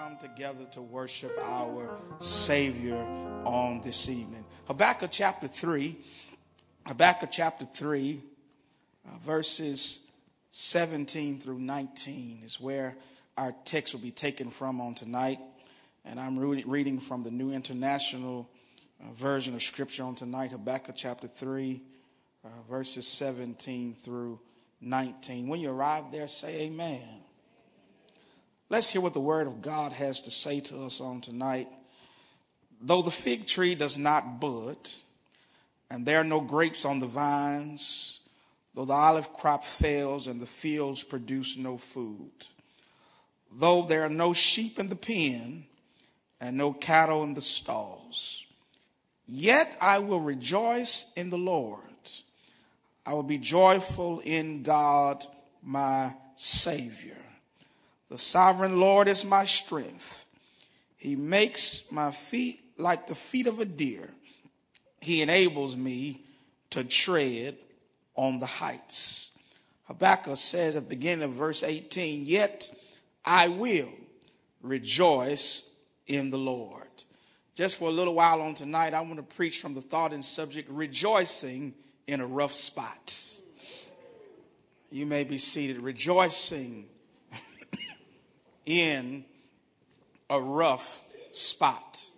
come together to worship our Savior on this evening. Habakkuk chapter 3, Habakkuk chapter 3, uh, verses 17 through 19 is where our text will be taken from on tonight. And I'm reading from the New International uh, Version of Scripture on tonight, Habakkuk chapter 3, uh, verses 17 through 19. When you arrive there, say amen. Let's hear what the Word of God has to say to us on tonight. Though the fig tree does not bud, and there are no grapes on the vines, though the olive crop fails and the fields produce no food, though there are no sheep in the pen and no cattle in the stalls, yet I will rejoice in the Lord. I will be joyful in God, my Savior. The sovereign Lord is my strength. He makes my feet like the feet of a deer. He enables me to tread on the heights. Habakkuk says at the beginning of verse 18, Yet I will rejoice in the Lord. Just for a little while on tonight, I want to preach from the thought and subject rejoicing in a rough spot. You may be seated, rejoicing in a rough spot.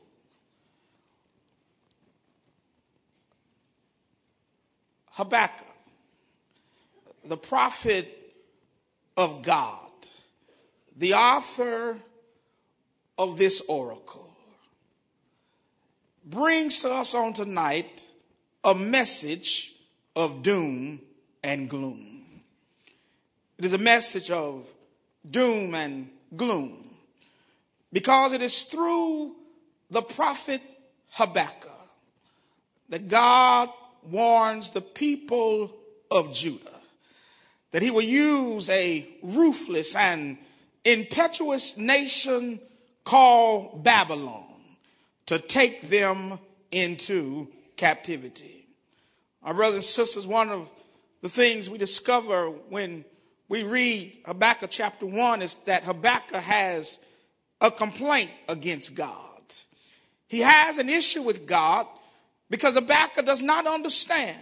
Habakkuk, the prophet of God, the author of this oracle, brings to us on tonight a message of doom and gloom. It is a message of doom and gloom because it is through the prophet Habakkuk that God warns the people of Judah that he will use a ruthless and impetuous nation called Babylon to take them into captivity. Our brothers and sisters, one of the things we discover when we read Habakkuk chapter 1 is that Habakkuk has a complaint against God. He has an issue with God because Habakkuk does not understand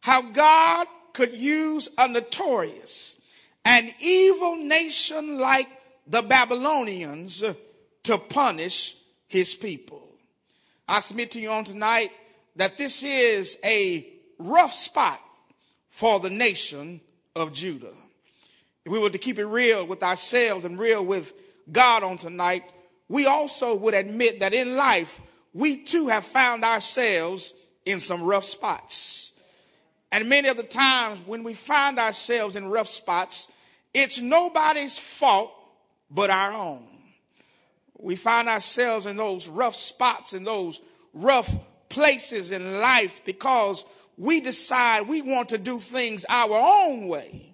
how God could use a notorious and evil nation like the Babylonians to punish his people. I submit to you on tonight that this is a rough spot for the nation of Judah. If we were to keep it real with ourselves and real with God on tonight, we also would admit that in life, we too have found ourselves in some rough spots. And many of the times when we find ourselves in rough spots, it's nobody's fault but our own. We find ourselves in those rough spots, in those rough places in life because we decide we want to do things our own way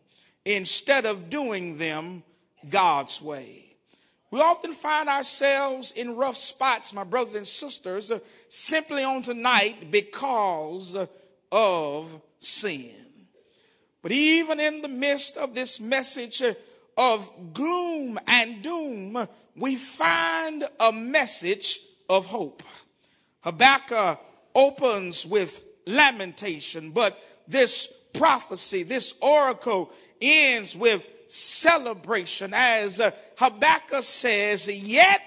instead of doing them God's way. We often find ourselves in rough spots, my brothers and sisters, uh, simply on tonight because of sin. But even in the midst of this message uh, of gloom and doom, we find a message of hope. Habakkuk opens with lamentation, but this prophecy, this oracle ends with celebration as uh, Habakkuk says, Yet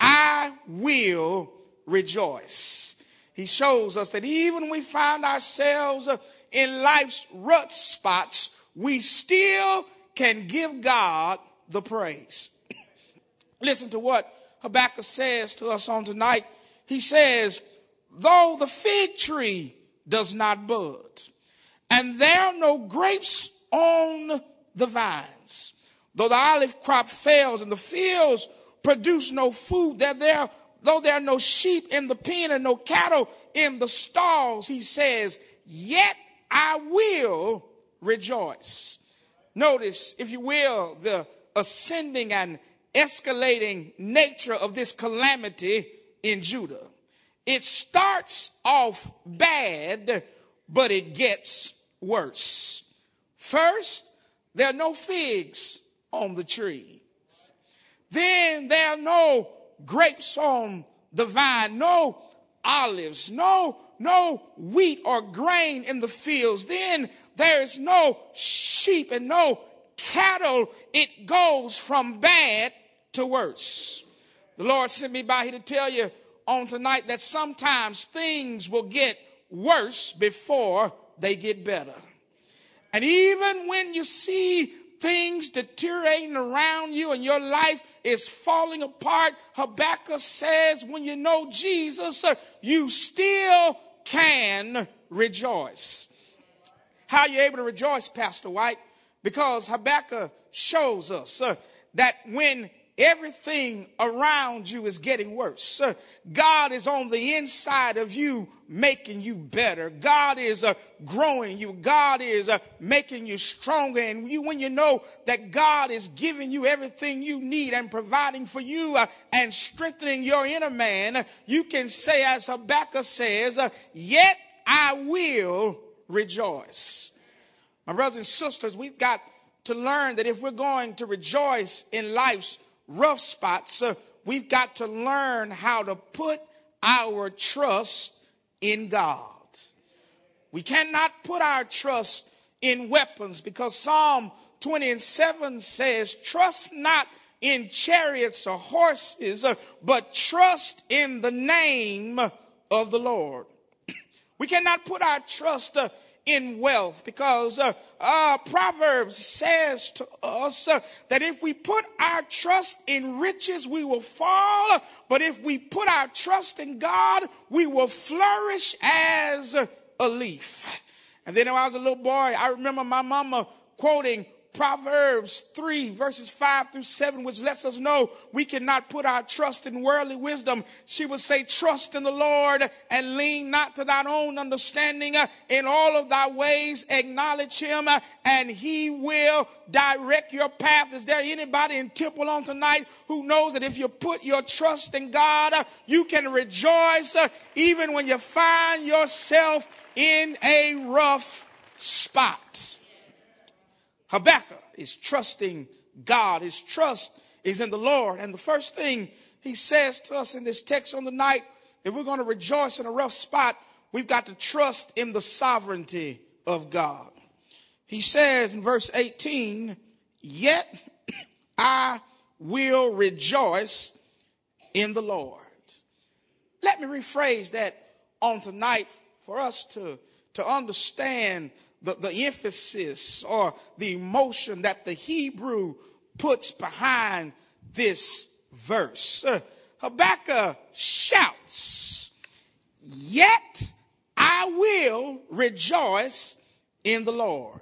I will rejoice. He shows us that even when we find ourselves uh, in life's rut spots, we still can give God the praise. Listen to what Habakkuk says to us on tonight. He says, Though the fig tree does not bud, and there are no grapes on the vines. Though the olive crop fails and the fields produce no food, that there, though there are no sheep in the pen and no cattle in the stalls, he says, yet I will rejoice. Notice, if you will, the ascending and escalating nature of this calamity in Judah. It starts off bad, but it gets worse. First, there are no figs on the trees. then there are no grapes on the vine, no olives, no, no wheat or grain in the fields. Then there is no sheep and no cattle. It goes from bad to worse. The Lord sent me by here to tell you on tonight that sometimes things will get worse before they get better. And even when you see things deteriorating around you and your life is falling apart, Habakkuk says, when you know Jesus, uh, you still can rejoice. How are you able to rejoice, Pastor White? Because Habakkuk shows us uh, that when everything around you is getting worse. God is on the inside of you making you better. God is uh, growing you. God is uh, making you stronger. And you, when you know that God is giving you everything you need and providing for you uh, and strengthening your inner man, you can say, as Habakkuk says, uh, yet I will rejoice. My brothers and sisters, we've got to learn that if we're going to rejoice in life's rough spots, uh, we've got to learn how to put our trust in God. We cannot put our trust in weapons because Psalm 27 says, Trust not in chariots or horses, but trust in the name of the Lord. We cannot put our trust uh, in wealth because uh, uh, Proverbs says to us uh, that if we put our trust in riches, we will fall. But if we put our trust in God, we will flourish as a leaf. And then when I was a little boy, I remember my mama quoting Proverbs 3, verses 5 through 7, which lets us know we cannot put our trust in worldly wisdom. She would say, Trust in the Lord and lean not to thine own understanding. In all of thy ways, acknowledge him, and he will direct your path. Is there anybody in Temple on tonight who knows that if you put your trust in God, you can rejoice even when you find yourself in a rough spot? Habakkuk is trusting God. His trust is in the Lord. And the first thing he says to us in this text on the night, if we're going to rejoice in a rough spot, we've got to trust in the sovereignty of God. He says in verse 18, Yet I will rejoice in the Lord. Let me rephrase that on tonight for us to, to understand the, the emphasis or the emotion that the Hebrew puts behind this verse. Uh, Habakkuk shouts, Yet I will rejoice in the Lord.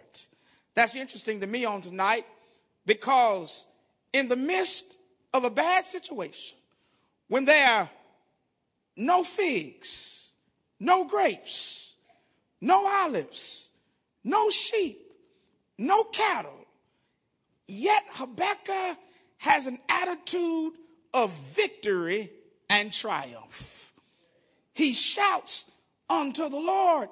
That's interesting to me on tonight because in the midst of a bad situation, when there are no figs, no grapes, no olives, no sheep, no cattle. Yet Habakkuk has an attitude of victory and triumph. He shouts unto the Lord.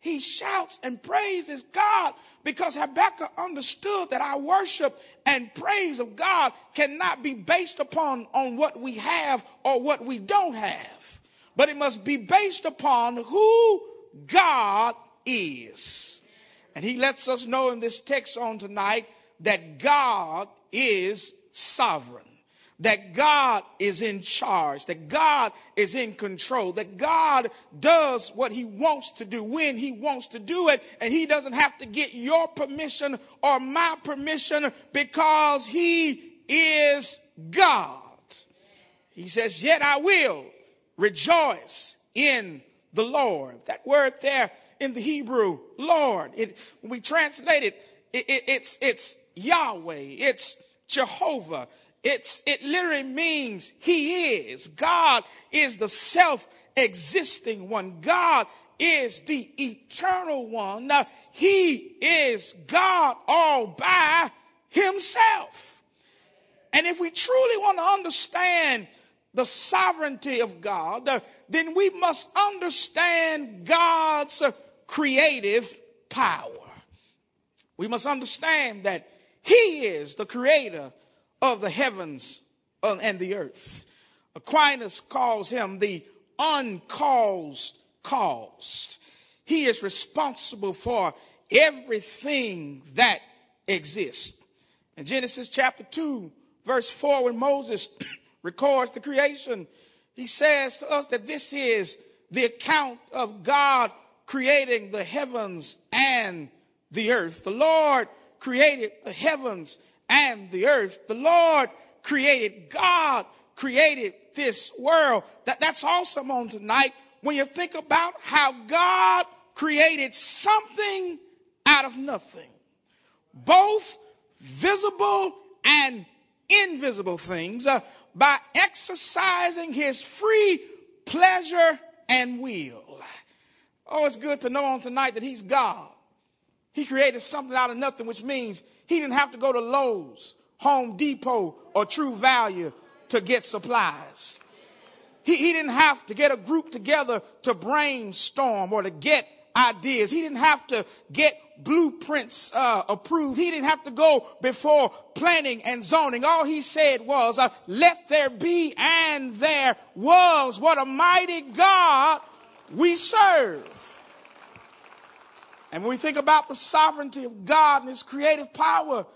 He shouts and praises God because Habakkuk understood that our worship and praise of God cannot be based upon on what we have or what we don't have, but it must be based upon who God is. And he lets us know in this text on tonight that God is sovereign, that God is in charge, that God is in control, that God does what he wants to do when he wants to do it, and he doesn't have to get your permission or my permission because he is God. He says, Yet I will rejoice in the Lord. That word there in the Hebrew, Lord. It, we translate it, it, it, it's, it's Yahweh, it's Jehovah. It's, it literally means He is. God is the self existing one. God is the eternal one. Now, he is God all by Himself. And if we truly want to understand the sovereignty of God, then we must understand God's creative power. We must understand that He is the creator of the heavens uh, and the earth. Aquinas calls him the uncaused caused. He is responsible for everything that exists. In Genesis chapter 2, verse 4, when Moses records the creation, he says to us that this is the account of God creating the heavens and the earth. The Lord created the heavens and the earth. The Lord created, God created this world. That, that's awesome on tonight when you think about how God created something out of nothing. Both visible and invisible things uh, by exercising his free pleasure and will. Oh, it's good to know on tonight that he's God. He created something out of nothing, which means he didn't have to go to Lowe's, Home Depot, or True Value to get supplies. He, he didn't have to get a group together to brainstorm or to get ideas. He didn't have to get blueprints uh, approved. He didn't have to go before planning and zoning. All he said was, uh, let there be, and there was. What a mighty God we serve. And when we think about the sovereignty of God and his creative power,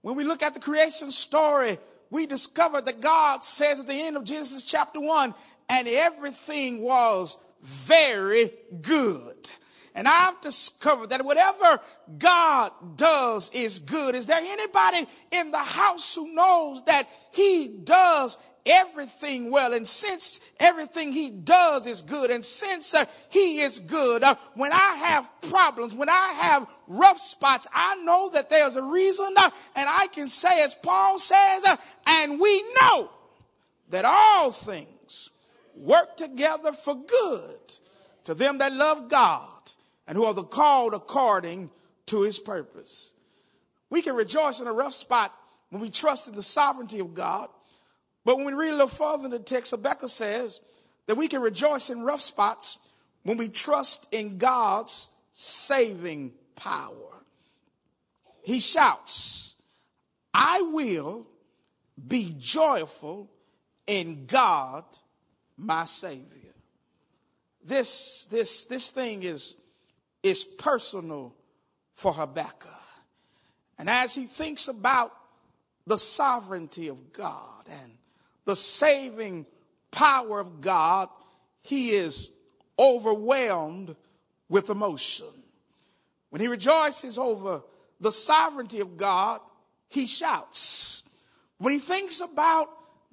when we look at the creation story, we discover that God says at the end of Genesis chapter 1, and everything was very good. And I've discovered that whatever God does is good. Is there anybody in the house who knows that He does everything well. And since everything he does is good, and since uh, he is good, uh, when I have problems, when I have rough spots, I know that there's a reason, uh, and I can say, as Paul says, uh, and we know that all things work together for good to them that love God and who are the called according to his purpose. We can rejoice in a rough spot when we trust in the sovereignty of God but when we read a little further in the text, Habakkuk says that we can rejoice in rough spots when we trust in God's saving power. He shouts, I will be joyful in God, my Savior. This, this, this thing is, is personal for Habakkuk. And as he thinks about the sovereignty of God and the saving power of God, he is overwhelmed with emotion. When he rejoices over the sovereignty of God, he shouts. When he thinks about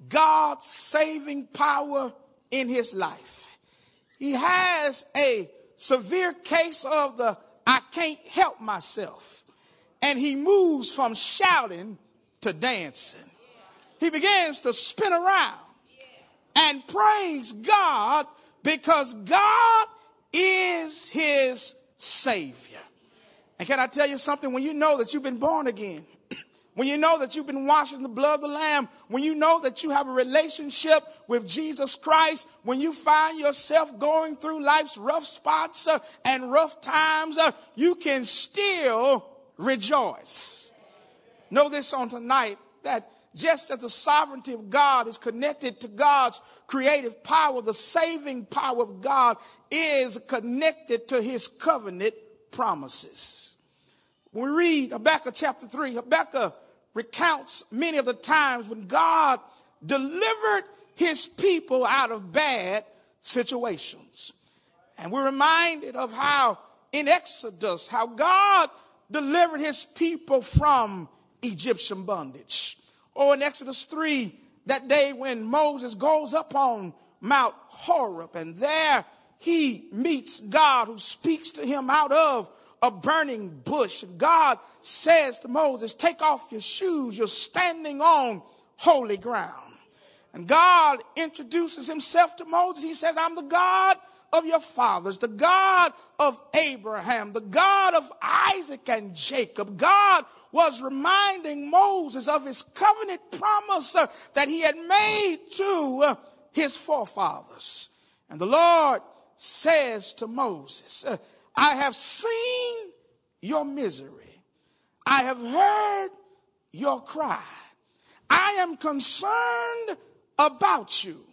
God's saving power in his life, he has a severe case of the I can't help myself. And he moves from shouting to dancing he begins to spin around and praise God because God is his Savior. And can I tell you something? When you know that you've been born again, when you know that you've been washed in the blood of the Lamb, when you know that you have a relationship with Jesus Christ, when you find yourself going through life's rough spots uh, and rough times, uh, you can still rejoice. Know this on tonight that just as the sovereignty of God is connected to God's creative power, the saving power of God is connected to his covenant promises. When we read Habakkuk chapter 3, Habakkuk recounts many of the times when God delivered his people out of bad situations. And we're reminded of how in Exodus, how God delivered his people from Egyptian bondage. Or in Exodus 3, that day when Moses goes up on Mount Horeb and there he meets God who speaks to him out of a burning bush. God says to Moses, Take off your shoes, you're standing on holy ground. And God introduces himself to Moses. He says, I'm the God of your fathers, the God of Abraham, the God of Isaac and Jacob. God was reminding Moses of his covenant promise that he had made to uh, his forefathers. And the Lord says to Moses, uh, I have seen your misery. I have heard your cry. I am concerned about you,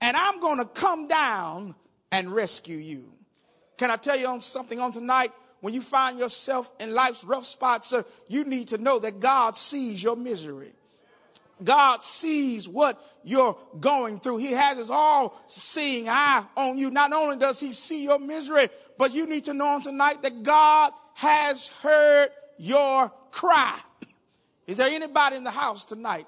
and I'm going to come down and rescue you. Can I tell you on something on tonight? When you find yourself in life's rough spots, uh, you need to know that God sees your misery. God sees what you're going through. He has his all seeing eye on you. Not only does he see your misery, but you need to know on tonight that God has heard your cry. Is there anybody in the house tonight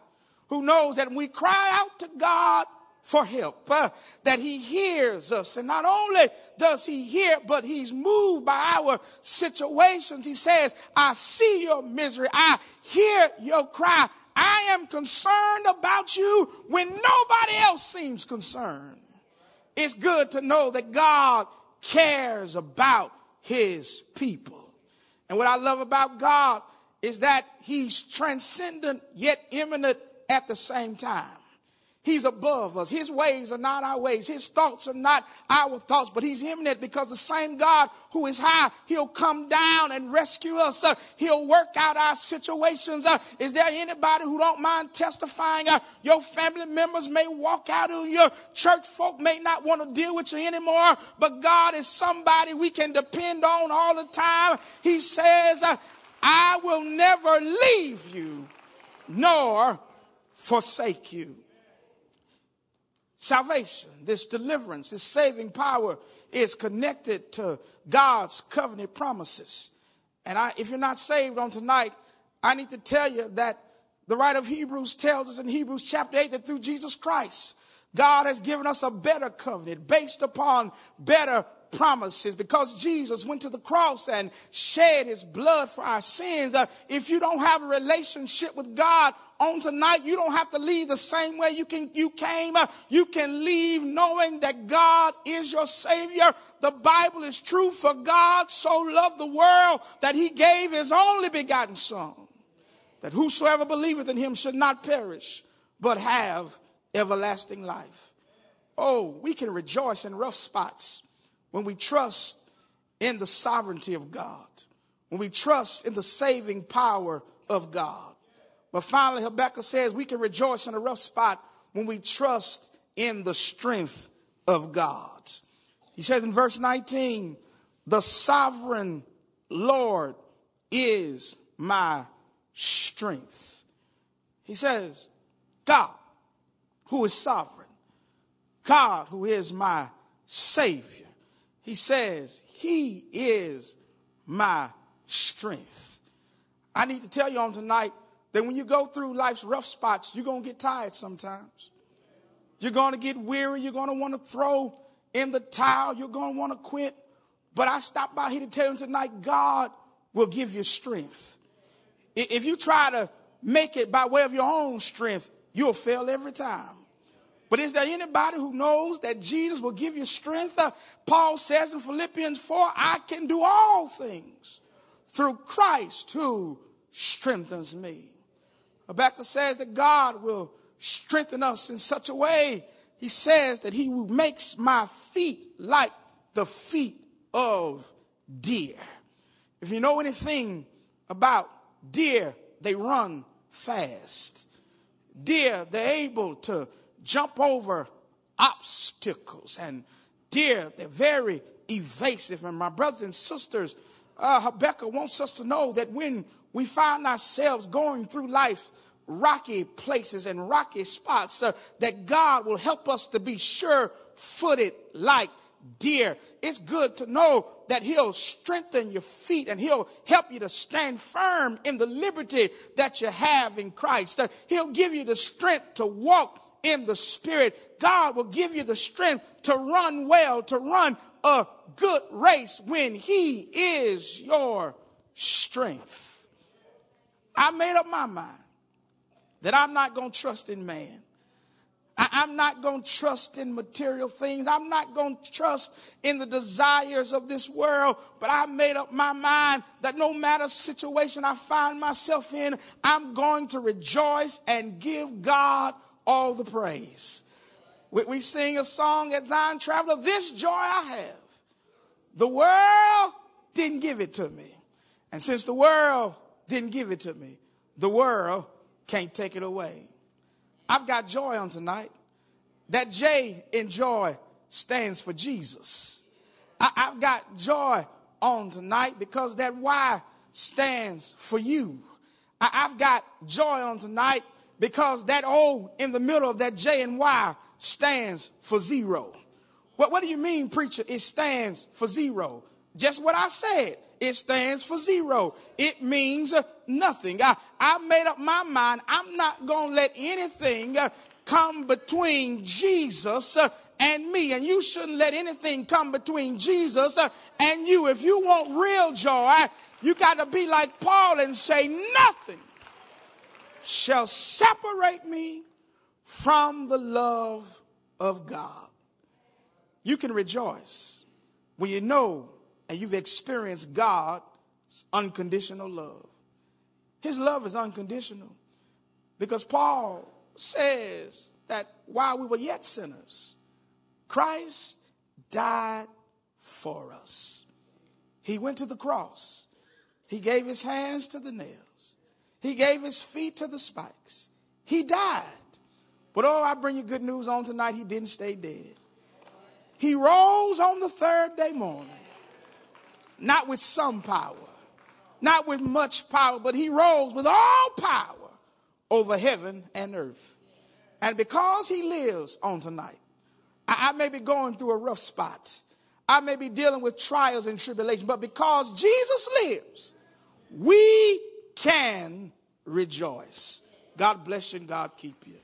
who knows that when we cry out to God for help, uh, that he hears us. And not only does he hear, but he's moved by our situations. He says, I see your misery. I hear your cry. I am concerned about you when nobody else seems concerned. It's good to know that God cares about his people. And what I love about God is that he's transcendent yet immanent at the same time. He's above us. His ways are not our ways. His thoughts are not our thoughts, but he's immanent because the same God who is high, he'll come down and rescue us. Uh, he'll work out our situations. Uh, is there anybody who don't mind testifying? Uh, your family members may walk out of your church folk may not want to deal with you anymore, but God is somebody we can depend on all the time. He says, I will never leave you nor forsake you salvation, this deliverance, this saving power is connected to God's covenant promises. And I, if you're not saved on tonight, I need to tell you that the writer of Hebrews tells us in Hebrews chapter 8 that through Jesus Christ, God has given us a better covenant based upon better promises because Jesus went to the cross and shed his blood for our sins. Uh, if you don't have a relationship with God on tonight, you don't have to leave the same way you can you came. Uh, you can leave knowing that God is your savior. The Bible is true for God so loved the world that he gave his only begotten son that whosoever believeth in him should not perish but have everlasting life. Oh, we can rejoice in rough spots when we trust in the sovereignty of God, when we trust in the saving power of God. But finally, Habakkuk says we can rejoice in a rough spot when we trust in the strength of God. He says in verse 19, the sovereign Lord is my strength. He says, God, who is sovereign, God, who is my Savior, he says, He is my strength. I need to tell you on tonight that when you go through life's rough spots, you're going to get tired sometimes. You're going to get weary. You're going to want to throw in the towel. You're going to want to quit. But I stopped by here to tell you tonight God will give you strength. If you try to make it by way of your own strength, you'll fail every time. But is there anybody who knows that Jesus will give you strength? Uh, Paul says in Philippians 4, I can do all things through Christ who strengthens me. Habakkuk says that God will strengthen us in such a way. He says that he makes my feet like the feet of deer. If you know anything about deer, they run fast. Deer, they're able to jump over obstacles. And deer, they're very evasive. And my brothers and sisters, uh, Habakkuk wants us to know that when we find ourselves going through life, rocky places and rocky spots, uh, that God will help us to be sure footed like deer. It's good to know that He'll strengthen your feet and He'll help you to stand firm in the liberty that you have in Christ. Uh, he'll give you the strength to walk in the spirit, God will give you the strength to run well, to run a good race when He is your strength. I made up my mind that I'm not going to trust in man. I, am not going to trust in material things. I'm not going to trust in the desires of this world. But I made up my mind that no matter situation I find myself in, I'm going to rejoice and give God all the praise. We, we sing a song at Zion Traveler, This Joy I Have. The world didn't give it to me. And since the world didn't give it to me, the world can't take it away. I've got joy on tonight. That J in joy stands for Jesus. I, have got joy on tonight because that Y stands for you. I, have got joy on tonight because that O in the middle of that J and Y stands for zero. What, what do you mean, preacher? It stands for zero. Just what I said. It stands for zero. It means nothing. I, I made up my mind. I'm not going to let anything uh, come between Jesus uh, and me. And you shouldn't let anything come between Jesus uh, and you. If you want real joy, you got to be like Paul and say, Nothing shall separate me from the love of God. You can rejoice when you know and you've experienced God's unconditional love. His love is unconditional because Paul says that while we were yet sinners, Christ died for us. He went to the cross. He gave his hands to the nails. He gave his feet to the spikes. He died. But oh, I bring you good news on tonight. He didn't stay dead. He rose on the third day morning not with some power, not with much power, but he rose with all power over heaven and earth. And because he lives on tonight, I, I may be going through a rough spot. I may be dealing with trials and tribulations, but because Jesus lives, we can rejoice. God bless you and God keep you.